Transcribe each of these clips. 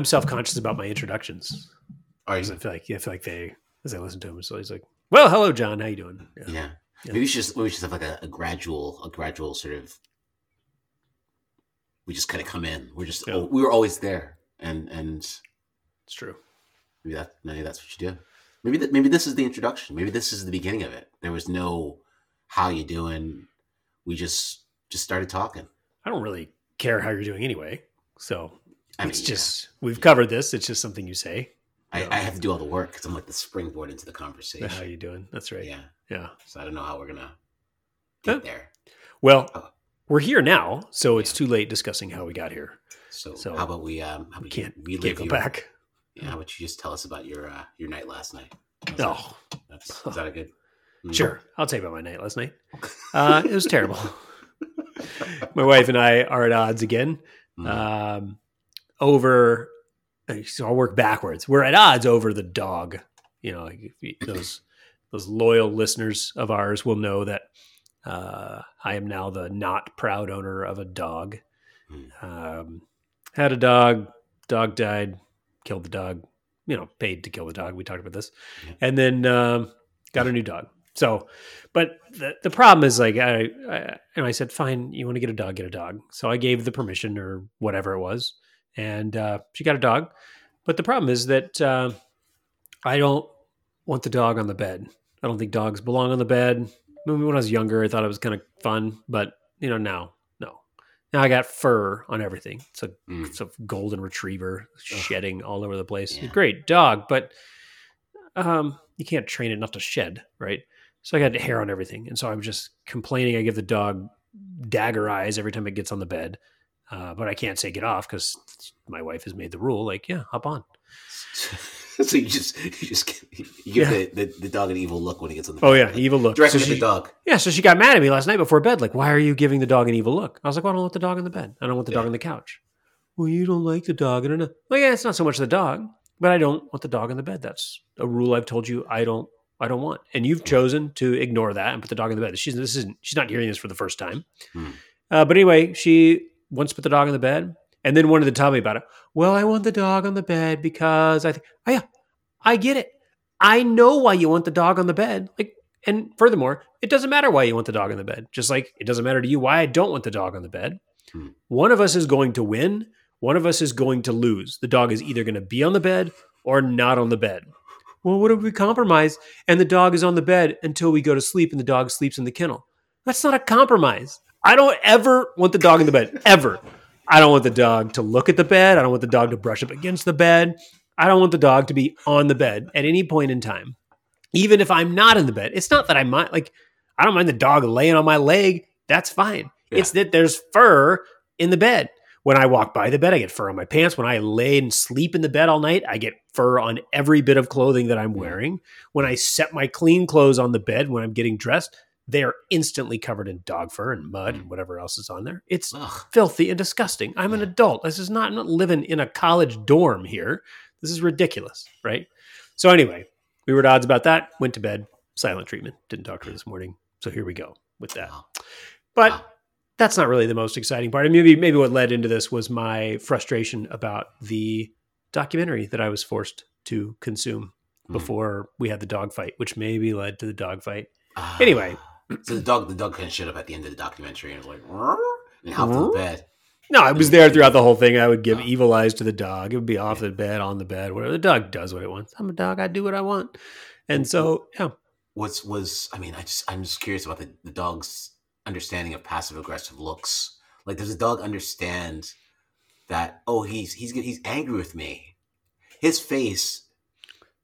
I'm self conscious about my introductions. Are you? I feel like I feel like they as I listen to him, so he's like, "Well, hello, John. How you doing?" Yeah. Yeah. Yeah. Maybe we should just maybe we should have like a, a gradual, a gradual sort of. We just kind of come in. We're just Yeah. oh, we were always there, and and It's true. maybe that maybe that's what you do. Maybe that maybe this is the introduction. Maybe this is the beginning of it. There was no how you doing. We just just started talking. I don't really care how you're doing anyway. So I it's mean, just we've covered this. It's just something you say. I, I have to do all the work because I'm like the springboard into the conversation. How are you doing? That's right. Yeah. yeah. So I don't know how we're gonna Huh? get there. Well, Oh. we're here now, so it's Yeah. too late discussing how we got here. So, So, how about we um how We can't, you can't go your, back. Yeah, how about you just tell us about your uh, your night last night? How's No, that? That's, is that a good? Mm. sure. I'll tell you about my night last night. Uh, it was terrible. my wife and I are at odds again. Mm. Um, over, so I'll work backwards. We're at odds over the dog. You know, like if you- those those loyal listeners of ours will know that uh, I am now the not proud owner of a dog. Mm. Um, had a dog, dog died, killed the dog. You know, paid to kill the dog. We talked about this, Yeah. and then um, got a new dog. So, but the, the problem is like I, I and I said, fine, you want to get a dog, get a dog. So I gave the permission or whatever it was, and uh, she got a dog. But the problem is that uh, I don't want the dog on the bed. I don't think dogs belong on the bed. Maybe when I was younger, I thought it was kind of fun, but you know now, no. Now I got fur on everything. It's a Mm. it's a golden retriever shedding all over the place. Yeah. Great dog, but um, you can't train it not to shed, right? So I got hair on everything, and so I'm just complaining. I give the dog dagger eyes every time it gets on the bed, uh, but I can't say get off because my wife has made the rule. Like, yeah, hop on. so you just you just you give Yeah. the, the, the dog an evil look when he gets on the couch. Oh bed. yeah, evil look. directly So at she- the dog. Yeah, so she got mad at me last night before bed. Like, why are you giving the dog an evil look? I was like, well, I don't want the dog in the bed. I don't want the dog Yeah. on the couch. Well, you don't like the dog. I don't know. Well, yeah, it's not so much the dog, but I don't want the dog in the bed. That's a rule I've told you I don't I don't want. And you've chosen to ignore that and put the dog in the bed. She's this isn't she's not hearing this for the first time. Hmm. Uh, but anyway, she to put the dog in the bed and then wanted to tell me about it. Well, I want the dog on the bed because I think, oh yeah, I get it. I know why you want the dog on the bed. Like, and furthermore, it doesn't matter why you want the dog on the bed. Just like it doesn't matter to you why I don't want the dog on the bed. Hmm. One of us is going to win. One of us is going to lose. The dog is either going to be on the bed or not on the bed. Well, what if we compromise and the dog is on the bed until we go to sleep and the dog sleeps in the kennel? That's not a compromise. I don't ever want the dog in the bed, ever. I don't want the dog to look at the bed. I don't want the dog to brush up against the bed. I don't want the dog to be on the bed at any point in time. Even if I'm not in the bed. It's not that I mind like I don't mind the dog laying on my leg. That's fine. Yeah. It's that there's fur in the bed. When I walk by the bed, I get fur on my pants. When I lay and sleep in the bed all night, I get fur on every bit of clothing that I'm wearing. When I set my clean clothes on the bed when I'm getting dressed, they are instantly covered in dog fur and mud and whatever else is on there. It's Ugh. filthy and disgusting. I'm an adult. This is not, I'm not living in a college dorm here. This is ridiculous, right? So anyway, we were at odds about that. Went to bed. Silent treatment. Didn't talk to her this morning. So here we go with that. But Wow. that's not really the most exciting part. And maybe maybe what led into this was my frustration about the documentary that I was forced to consume Hmm. before we had the dog fight, which maybe led to the dogfight. Ah. Anyway. So the dog the dog kind of showed up at the end of the documentary and was like, "Rrr," and hopped on the bed. No, I was there throughout the whole thing. I would give Oh. evil eyes to the dog. It would be off the bed, on the bed, whatever. The dog does what it wants. I'm a dog. I do what I want. And so, yeah. What's was I mean, I just I'm just curious about the, the dog's understanding of passive aggressive looks. Like, does the dog understand that? Oh, he's he's he's angry with me. His face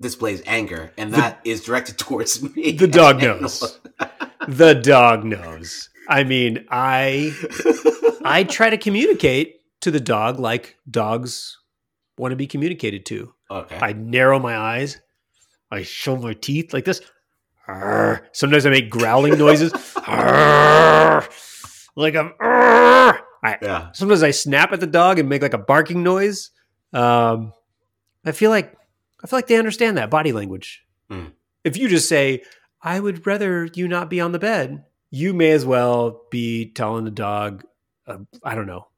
displays anger, and The- that is directed towards me. The dog knows. The dog knows. I mean, I I try to communicate to the dog like dogs want to be communicated to. okay. I narrow my eyes. I show my teeth like this. Arr. Sometimes I make growling noises. Arr. Like I'm. Arr. I, yeah. sometimes I snap at the dog and make like a barking noise. Um, I feel like I feel like they understand that body language. Hmm. If you just say, "I would rather you not be on the bed," you may as well be telling the dog, uh, I don't know,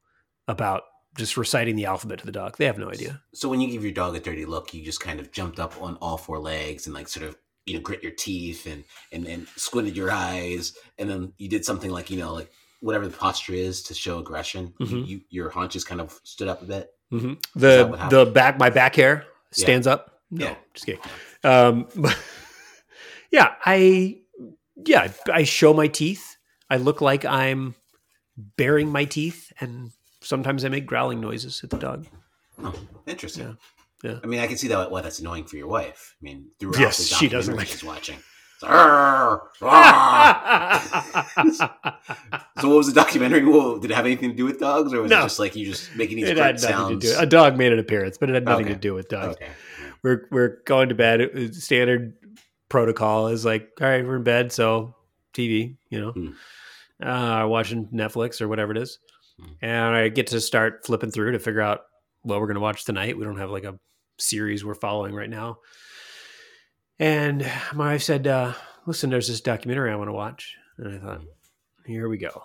about just reciting the alphabet to the dog. They have no idea. So when you give your dog a dirty look, you just kind of jumped up on all four legs and like sort of you know grit your teeth and and and squinted your eyes, and then you did something like you know like whatever the posture is to show aggression. You, Mhm. you your haunches kind of stood up a bit. hmm The the back my back hair stands up. No, Yeah. just kidding. Um, but yeah, I yeah I show my teeth. I look like I'm baring my teeth, and sometimes I make growling noises at the dog. Oh, interesting. Yeah. Yeah. I mean, I can see that why that's annoying for your wife. I mean, throughout Yes, the she doesn't like she's watching. So what was the documentary? Whoa, did it have anything to do with dogs, or was No. it just like you just making these it had nothing sounds? to do. A dog made an appearance, but it had nothing Okay. to do with dogs. Okay. We're we're going to bed. It was Standard protocol is like, all right, we're in bed, so TV, you know, Hmm. uh, watching Netflix or whatever it is, Hmm. and I get to start flipping through to figure out what we're going to watch tonight. We don't have like a series we're following right now, and my wife said, uh, "Listen, there's this documentary I want to watch," and I thought, here we go,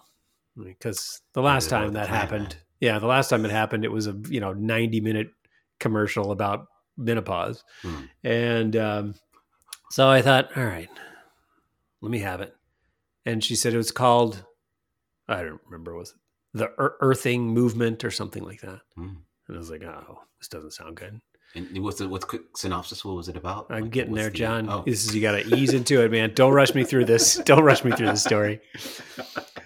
because the last time that happened, man. yeah, the last time it happened, it was a you know 90 minute commercial about menopause. Hmm. And um, so I thought, all right, let me have it. And she said it was called, I don't remember, was it the Earthing Movement or something like that? Hmm. And I was like, oh, this doesn't sound good. And what's the what's quick synopsis? What was it about? I'm Like, getting there, the- John. Oh, This is you got to ease into it, man. Don't rush me through this. Don't rush me through the story.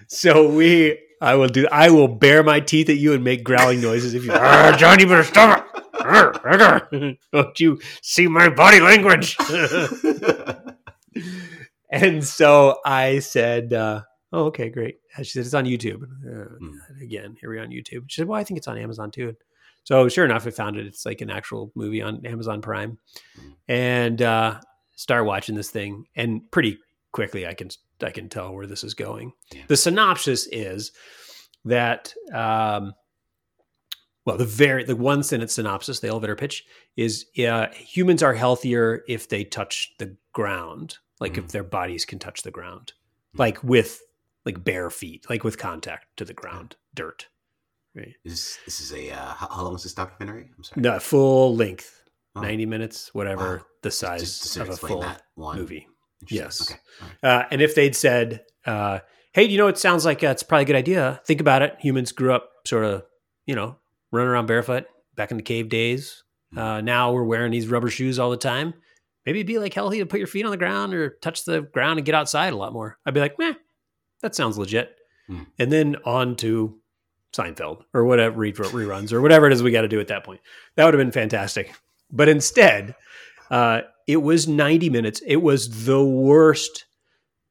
So we, I will do. I will bare my teeth at you and make growling noises if you. "Arr, John, you better stop it. Arr, arr. Don't you see my body language? and so I said, uh, "Oh, okay, great." She said, "It's on YouTube." Uh, Hmm. Again, here we are on YouTube. She said, "Well, I think it's on Amazon too." So sure enough, I found it. It's like an actual movie on Amazon Prime, Hmm. and uh, start watching this thing. And pretty quickly, I can I can tell where this is going. Yeah. The synopsis is that. Um, well, the very the one sentence synopsis, the elevator pitch is uh, humans are healthier if they touch the ground, like if Mhm. their bodies can touch the ground, Mhm. like with like bare feet, like with contact to the ground, dirt. Right. This this is a uh, how, long is this documentary? I'm sorry. No, full length, ninety minutes, whatever Wow. the size just sort of a full movie. Yes. Okay. Right. Uh, and if they'd said, uh, "Hey, you know, it sounds like uh, it's probably a good idea. Think about it. Humans grew up sort of, you know, running around barefoot back in the cave days. Uh, now we're wearing these rubber shoes all the time. Maybe it'd be like healthy to put your feet on the ground or touch the ground and get outside a lot more." I'd be like, "Meh, that sounds legit." Hmm. And then on to Seinfeld or whatever re- reruns or whatever it is we got to do at that point. That would have been fantastic. But instead, uh, it was 90 minutes. It was the worst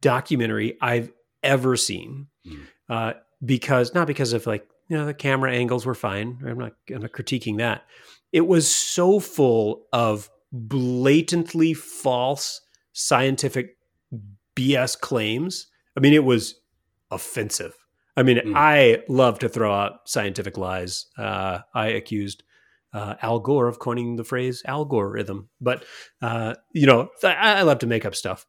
documentary I've ever seen. Mm. Uh, because not because of like, you know, the camera angles were fine. I'm not, I'm not critiquing that. It was so full of blatantly false scientific BS claims. I mean, it was offensive. I mean, Mm. I love to throw out scientific lies. Uh, I accused uh, Al Gore of coining the phrase algorithm, but uh, you know, I, I love to make up stuff.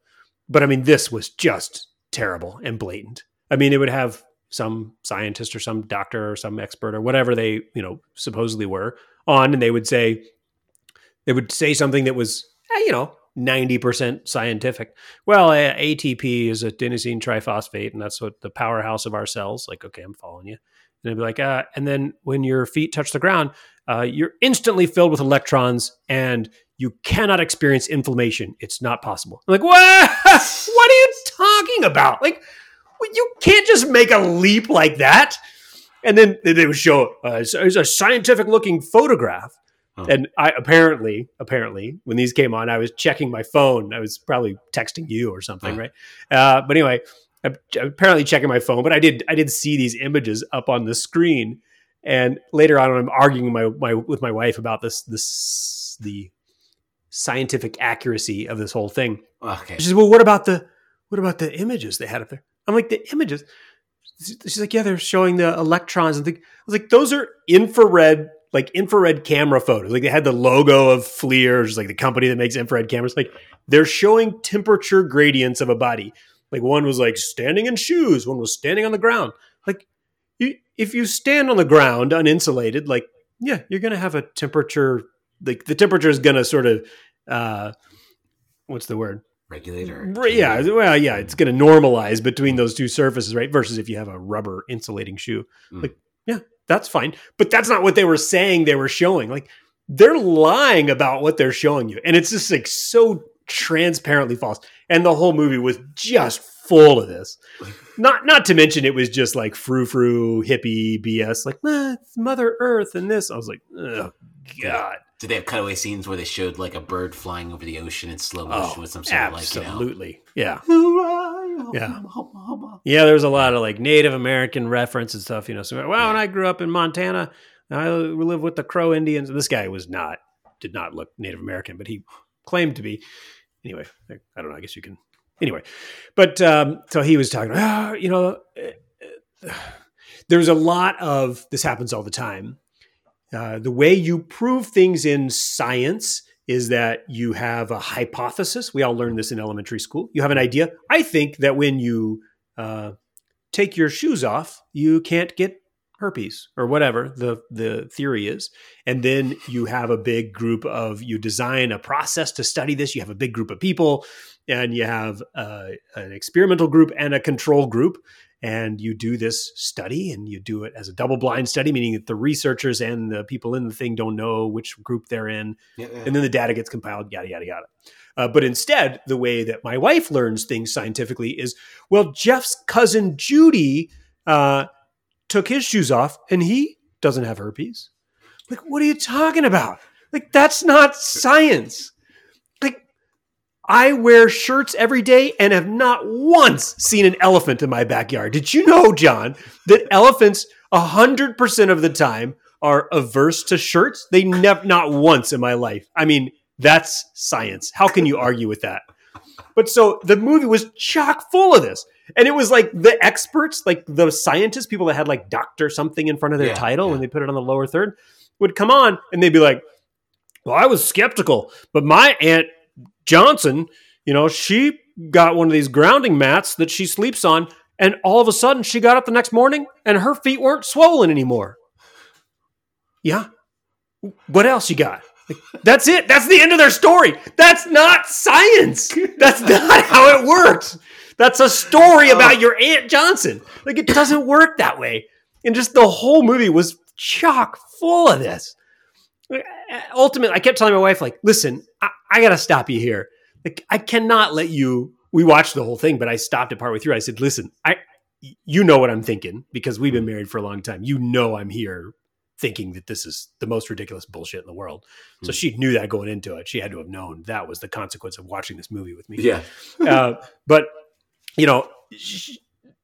But I mean, this was just terrible and blatant. I mean, it would have some scientist or some doctor or some expert or whatever they you know supposedly were on, and they would say they would say something that was eh, you know. 90% scientific. Well, uh, ATP is adenosine triphosphate, and that's what the powerhouse of our cells. Like, okay, I'm following you. And I'd be like, uh, and then when your feet touch the ground, uh, you're instantly filled with electrons and you cannot experience inflammation. It's not possible. I'm like, what? what are you talking about? Like, well, you can't just make a leap like that. And then they would show uh, a scientific looking photograph. And I apparently, apparently, when these came on, I was checking my phone. I was probably texting you or something, right? Uh, but anyway, I'm apparently checking my phone. But I did, I did see these images up on the screen. And later on, I'm arguing my, my with my wife about this, this the scientific accuracy of this whole thing. Okay. She says, "Well, what about the what about the images they had up there?" I'm like, "The images." She's like, "Yeah, they're showing the electrons and things." I was like, "Those are infrared, like infrared camera photos. Like they had the logo of FLIR, which is like the company that makes infrared cameras. Like they're showing temperature gradients of a body. Like one was like standing in shoes, one was standing on the ground. Like you, if you stand on the ground uninsulated, like yeah, you're to have a temperature. Like the temperature is to sort of, uh, what's the word? Regulator. Right, Yeah, well, yeah, it's going to normalize between those two surfaces, right? Versus if you have a rubber insulating shoe, Mm. like yeah, that's fine. But that's not what they were saying. They were showing like they're lying about what they're showing you, and it's just like so transparently false. And the whole movie was just full of this. Not not to mention it was just like frou frou hippie BS, like Mother Earth and this. I was like, oh god. Did they have cutaway scenes where they showed like a bird flying over the ocean in slow motion Oh, with some sort of like you know? absolutely. Yeah. Yeah. Yeah, there's a lot of like Native American reference and stuff, you know. So, well, when I grew up in Montana, I lived with the Crow Indians. This guy was not, did not look Native American, but he claimed to be. Anyway, I don't know. I guess you can. Anyway, but um, so he was talking. Ah, you know, eh, eh, there's a lot of this happens all the time. Uh, the way you prove things in science is that you have a hypothesis. We all learned this in elementary school. You have an idea. I think that when you uh, take your shoes off, you can't get herpes or whatever the the theory is. And then you have a big group of you design a process to study this. You have a big group of people, and you have uh, an experimental group and a control group. And you do this study, and you do it as a double blind study, meaning that the researchers and the people in the thing don't know which group they're in Yeah, yeah. and then the data gets compiled, yada yada yada. Uh, but instead, the way that my wife learns things scientifically is, well, Jeff's cousin Judy uh, took his shoes off, and he doesn't have herpes. Like, what are you talking about? Like, that's not science. I wear shirts every day and have not once seen an elephant in my backyard. Did you know, John, that elephants 100% of the time are averse to shirts? They never, not once in my life. I mean, that's science. How can you argue with that? But so the movie was chock full of this. And it was like the experts, like the scientists, people that had like doctor something in front of their Yeah, title yeah. when they put it on the lower third, would come on and they'd be like, Well, I was skeptical, but my Aunt Johnson, you know, she got one of these grounding mats that she sleeps on, and all of a sudden she got up the next morning and her feet weren't swollen anymore. Yeah. What else you got? Like, that's it. That's the end of their story. That's not science. That's not how it works. That's a story oh. about your Aunt Johnson. Like it doesn't work that way. And just the whole movie was chock full of this. Ultimately, I kept telling my wife, like, listen, I, I got to stop you here. Like, I cannot let you. We watched the whole thing, but I stopped it partway through. I said, listen, I, you know what I'm thinking because we've been married for a long time. You know I'm here thinking that this is the most ridiculous bullshit in the world. So Hmm. she knew that going into it. She had to have known that was the consequence of watching this movie with me. Yeah. Uh, but you know, sh-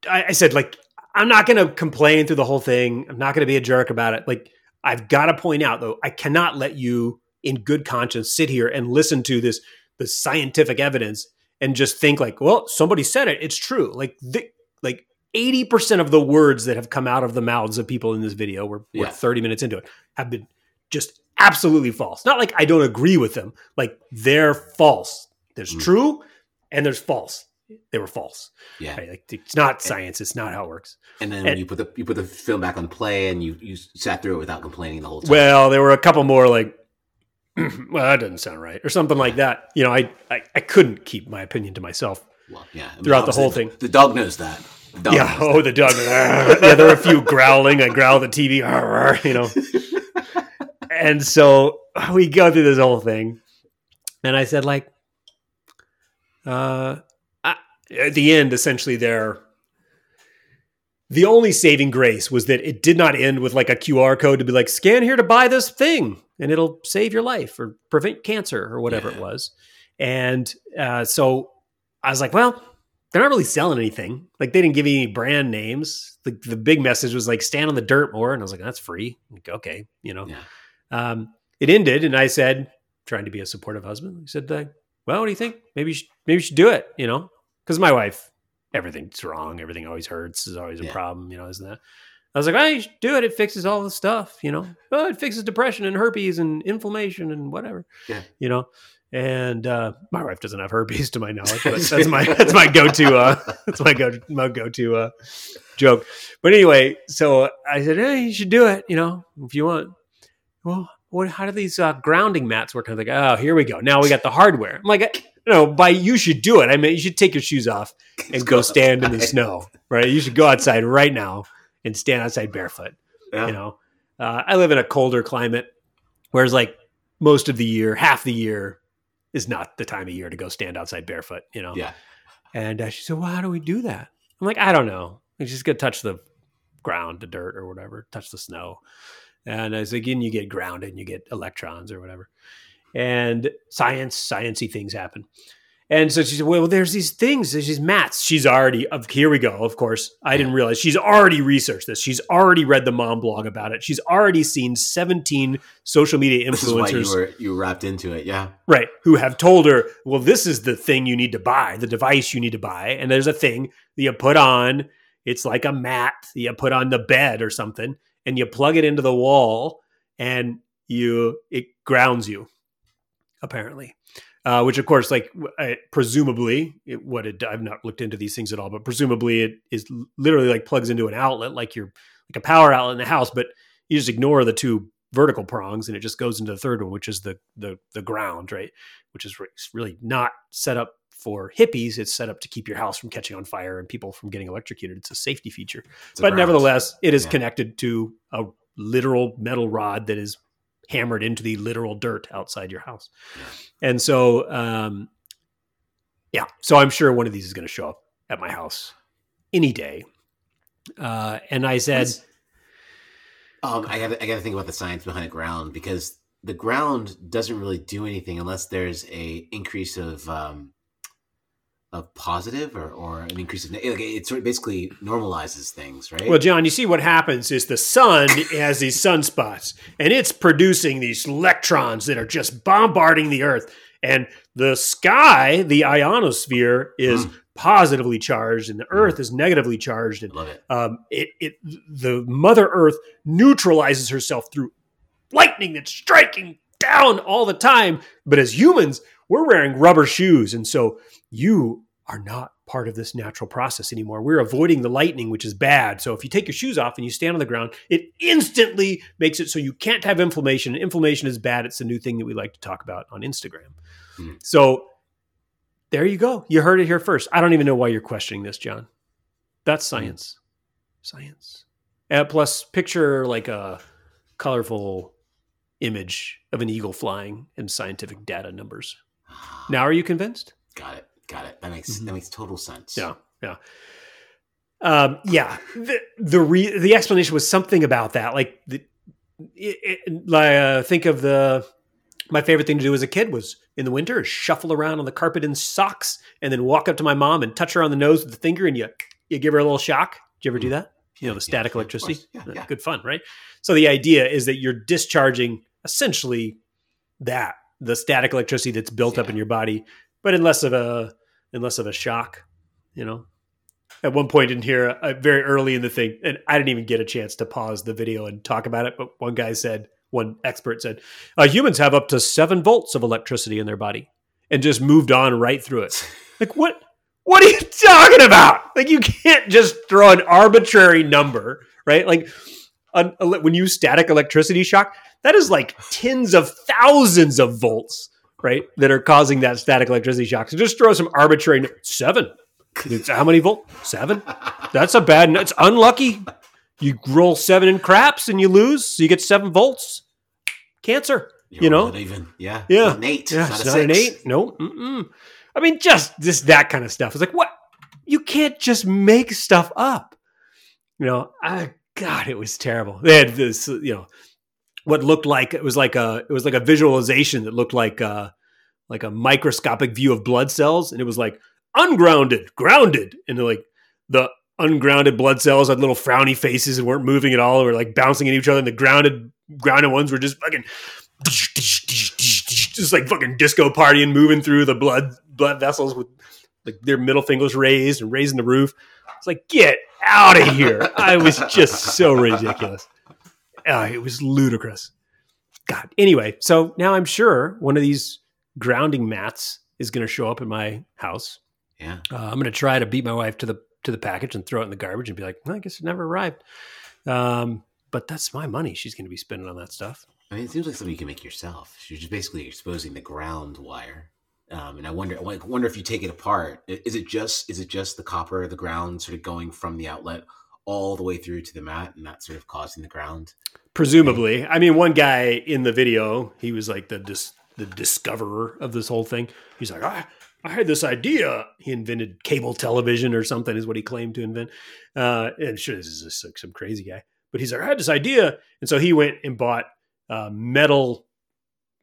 I, I said like I'm not going to complain through the whole thing. I'm not going to be a jerk about it. Like I've got to point out though, I cannot let you, in good conscience, sit here and listen to this the scientific evidence and just think like, well, somebody said it. It's true. Like the, like. 80% of the words that have come out of the mouths of people in this video, we're, we're 30 minutes into it, have been just absolutely false. Not like I don't agree with them, like they're false. There's Mm. true and there's false. They were false. Yeah. Right? Like, it's not science. It's not how it works. And then when And- you put the you put the film back on play and you you sat through it without complaining the whole time. Well, there were a couple more like, well, that doesn't sound right, or something like that. You know, I I, I couldn't keep my opinion to myself. Well, yeah. I mean, throughout the whole thing. The dog knows that. Dog yeah. knows Oh, the dog. yeah, there were a few growling. I growl at the TV. You know. and so we go through this whole thing, and I said like, uh, at the end, essentially, there. The only saving grace was that it did not end with like a QR code to be like, scan here to buy this thing and it'll save your life or prevent cancer or whatever it was. And uh, so I was like, well, they're not really selling anything. Like they didn't give me any brand names. The, the big message was like, stand on the dirt more. And I was like, that's free. Like, okay, you know. Yeah. Um, it ended, and I said, trying to be a supportive husband, I said, uh, well, what do you think? Maybe you should, maybe you should do it, you know? Because my wife, everything's wrong. Everything always hurts. Is always a Yeah. problem, you know, isn't that? I was like, well, you should do it. It fixes all the stuff, you know? Well, it fixes depression and herpes and inflammation and whatever, Yeah. you know? And uh, my wife doesn't have herpes, to my knowledge, but that's my that's my go to uh, that's my go my go to uh, joke. But anyway, so I said, hey, you should do it, you know, if you want. Well, what? How do these uh, grounding mats work? I'm like, oh, here we go. Now we got the hardware. I'm like, no, by you should do it. I mean, you should take your shoes off and go stand in the snow, right? You should go outside right now and stand outside barefoot. Yeah. You know, uh, I live in a colder climate, whereas like most of the year, half the year is not the time of year to go stand outside barefoot. You know. Yeah. And uh, she said, "Well, how do we do that?" I'm like, "I don't know. You just to touch the ground, the dirt, or whatever, touch the snow." And I said, "Again, you get grounded, and you get electrons or whatever." And science, sciency things happen. And so she said, "Well, there's these things. There's these mats." She's already. Of here we go. Of course, I didn't realize she's already researched this. She's already read the mom blog about it. She's already seen 17 social media This is why influencers you were you wrapped into it. Yeah. right who have told her well this is the thing you need to buy the device you need to buy and there's a thing that you put on it's like a mat that you put on the bed or something and you plug it into the wall and you it grounds you apparently. Uh, which of course like I- presumably it, what it i've not looked into these things at all but presumably it is literally like plugs into an outlet like you're like a power outlet in the house but you just ignore the two vertical prongs and it just goes into the third one which is the the the ground right? Which is re- really not set up for hippies it's set up to keep your house from catching on fire and people from getting electrocuted. It's a safety feature. It's but nevertheless it is Yeah. connected to a literal metal rod that is hammered into the literal dirt outside your house. And so um yeah so i'm sure one of these is going to show up at my house any day. Uh and i said Um, I got I to think about the science behind a ground because the ground doesn't really do anything unless there's a increase of um, of positive or, or an increase of like it sort of basically normalizes things, right? Well, John, you see what happens is the sun has these sunspots and it's producing these electrons that are just bombarding the earth. And the sky, the ionosphere, is Mm. positively charged and the earth is negatively charged. And it. um, it, it, the Mother Earth neutralizes herself through lightning that's striking down all the time. But as humans, we're wearing rubber shoes. And so you are not part of this natural process anymore. We're avoiding the lightning, which is bad. So if you take your shoes off and you stand on the ground, it instantly makes it so you can't have inflammation. Inflammation is bad. It's a new thing that we like to talk about on Instagram. Hmm. So there you go. You heard it here first. I don't even know why you're questioning this, John. That's science. Science. Uh, plus, picture like a colorful image of an eagle flying and scientific data numbers. Now, are you convinced? Got it. Got it. That makes Mhm. that makes total sense. Yeah, yeah, um, yeah. The the, re- the explanation was something about that. Like, the, it, it, like uh, think of the my favorite thing to do as a kid was in the winter is shuffle around on the carpet in socks and then walk up to my mom and touch her on the nose with the finger and you you give her a little shock. Did you ever do that? You know, the Yeah, static yeah, electricity. Uh, yeah. Good fun, right? So the idea is that you're discharging essentially that the static electricity that's built up in your body, but in less of a in less of a shock. You know, at one point in here, uh, very early in the thing, and I didn't even get a chance to pause the video and talk about it. But one guy said, one expert said, uh, humans have up to seven volts of electricity in their body, and just moved on right through it. Like what? What are you talking about? Like you can't just throw an arbitrary number, right? Like when you static electricity shock, that is like tens of thousands of volts, right? That are causing that static electricity shock. So just throw some arbitrary seven. It's how many volt? Seven. That's a bad. It's unlucky. You roll seven in craps and you lose, so you get seven volts. Cancer. You're You know? not even. Yeah. Yeah. Not an eight. Yeah, Not not an eight. No. Mm-mm. I mean, just this that kind of stuff. It's like what you can't just make stuff up. You know, I God, it was terrible. They had this, you know, what looked like it was like a it was like a visualization that looked like a like a microscopic view of blood cells, and it was like ungrounded, grounded, and like the ungrounded blood cells had little frowny faces and weren't moving at all, or like bouncing at each other, and the grounded grounded ones were just fucking just like fucking disco partying, moving through the blood blood vessels with like their middle fingers raised and raising the roof. It's like get out of here! I was just so ridiculous. Uh, it was ludicrous. God. Anyway, so now I'm sure one of these grounding mats is going to show up in my house. Yeah. Uh, I'm going to try to beat my wife to the to the package and throw it in the garbage and be like, well, I guess it never arrived. Um, but that's my money. She's going to be spending on that stuff. I mean, it seems like something you can make yourself. You're just basically exposing the ground wire. Um, and I wonder, like, wonder if you take it apart, is it just is it just the copper, the ground, sort of going from the outlet all the way through to the mat, and that sort of causing the ground? Presumably, I mean, one guy in the video, he was like the dis- the discoverer of this whole thing. He's like, I, I had this idea. He invented cable television or something, is what he claimed to invent. Uh, and sure, this is just like some crazy guy, but he's like, I had this idea, and so he went and bought uh, metal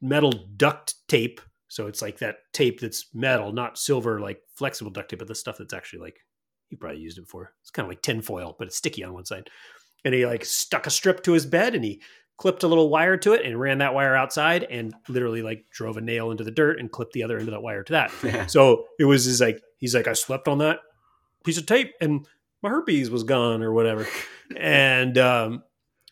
metal duct tape. So it's like that tape that's metal, not silver, like flexible duct tape, but the stuff that's actually like you probably used it before. It's kind of like tinfoil, but it's sticky on one side and he like stuck a strip to his bed and he clipped a little wire to it and ran that wire outside and literally like drove a nail into the dirt and clipped the other end of that wire to that. So it was his like he's like I slept on that piece of tape and my herpes was gone or whatever. and um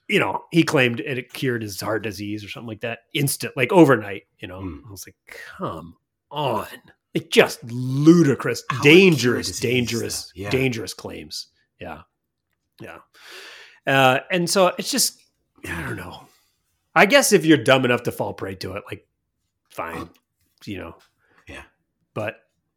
you know, he claimed it it cured his heart disease or something like that instant like overnight, you know. Hmm. I was like, "Come on." It just ludicrous, How would it cure dangerous, dangerous. Yeah. dangerous claims. Yeah. Yeah. Uh, and so it's just, I don't know. I guess if you're dumb enough to fall prey to it, like, fine, you know. Yeah. But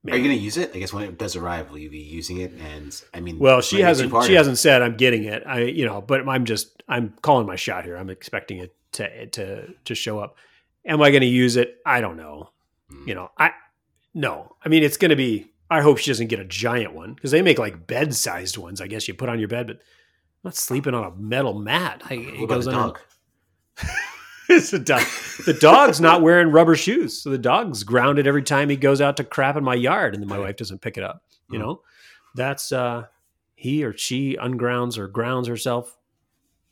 Are you going to use it? I guess when it does arrive, will you be using it? And I mean, well, she hasn't. She hasn't said I'm getting it. I, you know, but I'm just. I'm calling my shot here. I'm expecting it to to to show up. Am I going to use it? I don't know. Hmm. You know, I no. I mean, it's going to be. I hope she doesn't get a giant one because they make like bed sized ones. I guess you put on your bed, but I'm not sleeping on a metal mat. I, it goes the dog? it's a dog. The dog's not wearing rubber shoes, so the dog's grounded every time he goes out to crap in my yard, and then my wife doesn't pick it up. You Hmm. know, that's uh, he or she ungrounds or grounds herself.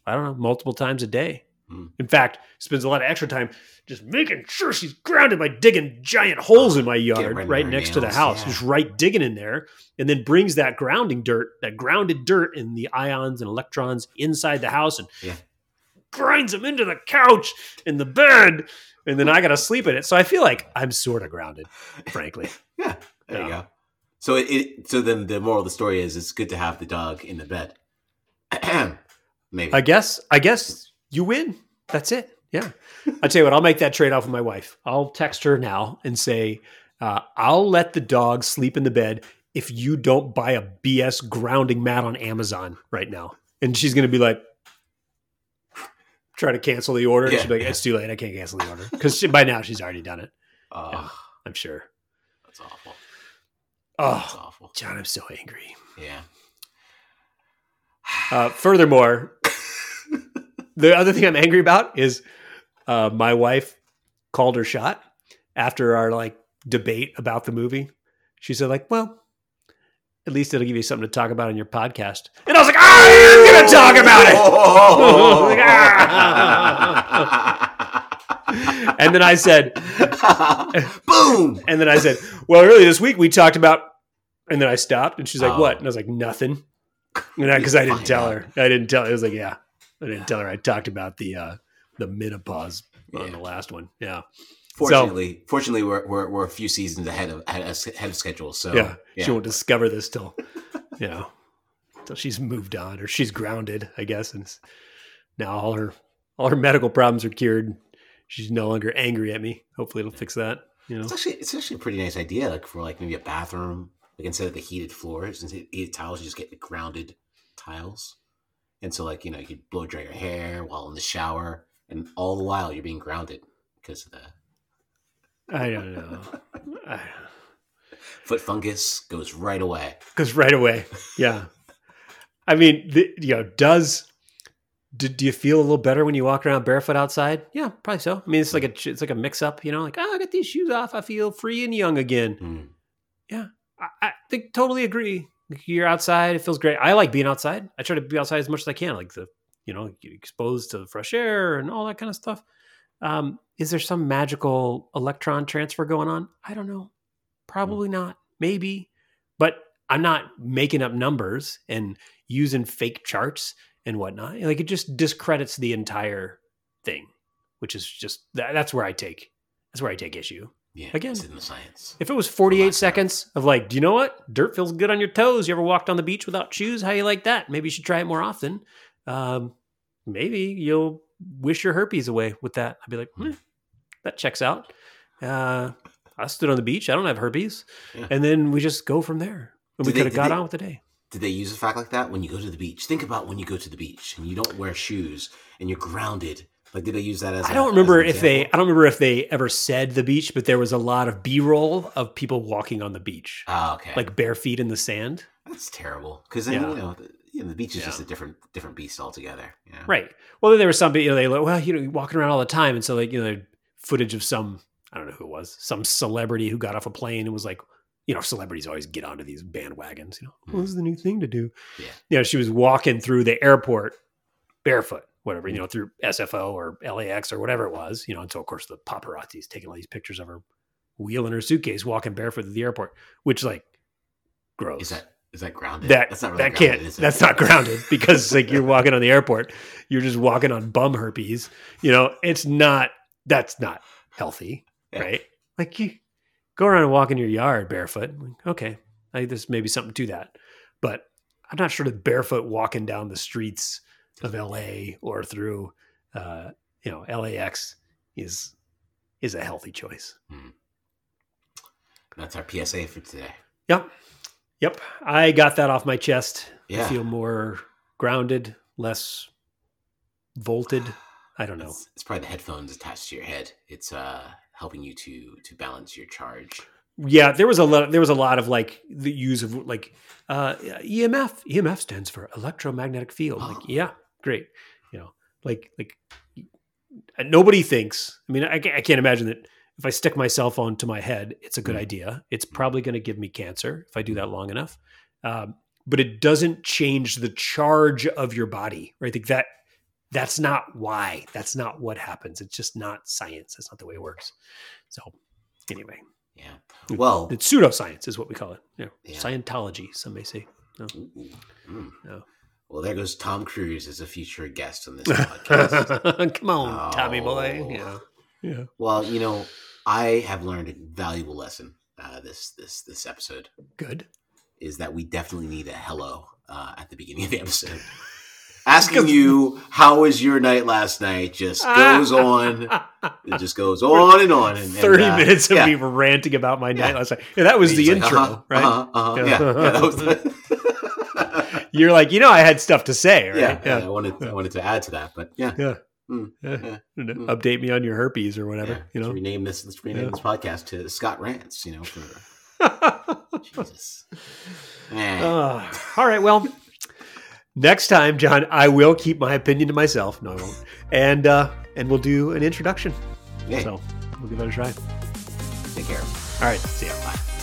I don't know, multiple times a day. Hmm. In fact, spends a lot of extra time just making sure she's grounded by digging giant holes in my yard right right, in her next to the house. yeah. Just right digging in there, and then brings that grounding dirt, that grounded dirt, and the ions and electrons inside the house, and Yeah. grinds them into the couch and the bed, and then I got to sleep in it. So I feel like I'm sort of grounded, frankly. Yeah, there you go. So it, it so then the moral of the story is it's good to have the dog in the bed. Maybe. I guess. I guess you win. That's it. Yeah. I tell you what. I'll make that trade off with my wife. I'll text her now and say, uh, "I'll let the dog sleep in the bed if you don't buy a BS grounding mat on Amazon right now." And she's going to be like, try to cancel the order. Yeah, She'll be like, yeah. "It's too late. I can't cancel the order because by now she's already done it. oh, yeah. I'm sure." that's awful. That's Oh, awful. John, I'm so angry. Yeah. Uh, furthermore, the other thing I'm angry about is uh, my wife called her shot after our like debate about the movie. She said, like, well, at least it'll give you something to talk about on your podcast. And I was like, I am going to talk about it. And then I said, Boom. and then I said, well, earlier this week we talked about, and then I stopped and she's like, Oh. what? And I was like, nothing. Because I didn't tell her. I didn't tell her. I was like, yeah. I didn't tell her. I talked about the uh the menopause on the last one. Yeah. Fortunately, fortunately, we're, we're we're a few seasons ahead of ahead of, schedule. So yeah. She won't discover this till, you know, till she's moved on or she's grounded, I guess. And now all her all her medical problems are cured. She's no longer angry at me. Hopefully it'll fix that. You know. It's actually it's actually a pretty nice idea, like for like maybe a bathroom, like instead of the heated floors and heated tiles, you just get the grounded tiles. And so, like you know, you could blow dry your hair while in the shower, and all the while you're being grounded because of the I don't know. I, foot fungus goes right away. Goes right away, yeah. I mean, the, you know, does do, do you feel a little better when you walk around barefoot outside? Yeah, probably so. I mean, it's like a it's like a mix up, you know, like oh, I got these shoes off, I feel free and young again. Hmm. Yeah, I, I think totally agree. You're outside, it feels great. I like being outside. I try to be outside as much as I can, like the you know, get exposed to the fresh air and all that kind of stuff. Um, is there some magical electron transfer going on? I don't know. Probably not. Maybe, but I'm not making up numbers and using fake charts and whatnot. Like it just discredits the entire thing, which is just that, that's where I take that's where I take issue. Yeah, Again. it's in the science. If it was 48 Relax. seconds of like, do you know what? Dirt feels good on your toes. You ever walked on the beach without shoes? How you like that? Maybe you should try it more often. Um, maybe you'll wish your herpes away with that. I'd be like, Hmm. "Hmm, that checks out. Uh, I stood on the beach. I don't have herpes. Yeah. And then we just go from there. And we Did they- could have got they- on with the day. Did they use a fact like that when you go to the beach? Think about when you go to the beach and you don't wear shoes and you're grounded. Like, did they use that as? I a- don't remember if they. I don't remember if they ever said the beach, but there was a lot of B-roll of people walking on the beach, Ah, okay. like bare feet in the sand. that's terrible. Because then Yeah. you know, the, you know, the beach is Yeah. just a different different beast altogether. Yeah. Right. Well, then there was some, you know, they like, well, you know, walking around all the time, and so like, you know, footage of some, I don't know who it was, some celebrity who got off a plane and was like, you know, celebrities always get onto these bandwagons. You know, Mhm. well, this is the new thing to do. Yeah. You know, she was walking through the airport barefoot, whatever, you hmm. know, through SFO or LAX or whatever it was. You know, and so of course the paparazzi's taking all these pictures of her wheeling her suitcase, walking barefoot to the airport, which like gross. Is that is that grounded? that that's not really that grounded, can't that's not grounded because like you're walking on the airport you're just walking on bum herpes you know it's not that's not healthy Yeah. right like you go around and walk in your yard barefoot like, okay I, there's maybe something to that but i'm not sure that barefoot walking down the streets of la or through uh you know lax is is a healthy choice That's our PSA for today. Yep. Yep. I got that off my chest. Yeah. I feel more grounded, less volted. I don't know. It's, it's probably the headphones attached to your head. It's uh helping you to to balance your charge. Yeah, there was a lot there was a lot of like the use of like uh EMF. EMF stands for electromagnetic field. Like, Oh. yeah, great. You know, like like nobody thinks. I mean, I, I can't imagine that if I stick my cell phone to my head, it's a good Mm. idea. It's probably going to give me cancer if I do that long enough. Um, but it doesn't change the charge of your body, right? Like that. That's not why. That's not what happens. It's just not science. That's not the way it works. So, anyway, Yeah. Well, it's pseudoscience is what we call it. Yeah. Yeah. Scientology, some may say. ooh, mm. No. Well, there goes Tom Cruise as a future guest on this podcast. Come on, Tommy boy. Oh. Yeah. Yeah. well, you know, I have learned a valuable lesson uh, this this this episode Good. is that we definitely need a hello uh, at the beginning of the episode. Asking you how was your night last night just goes on. It just goes on and on. And, and, 30 uh, minutes of yeah. me ranting about my night Yeah. last night. Yeah, that was And the like, intro, uh-huh, right? Uh-huh, uh-huh, Yeah. yeah. yeah, that was the- You're like, you know, I had stuff to say, right? yeah, yeah, I wanted I wanted to add to that, but yeah, Yeah. Mm, Yeah. yeah. Mm. Update me on your herpes or whatever, yeah. you Let's know? rename this. Let's rename Yeah. this podcast to Scott Rants. You know, for Jesus. Ah, all right. Well, next time, John, I will keep my opinion to myself. No, I won't. And uh, and we'll do an introduction. Yeah. So we'll give it a try. Take care. All right. See ya. Bye.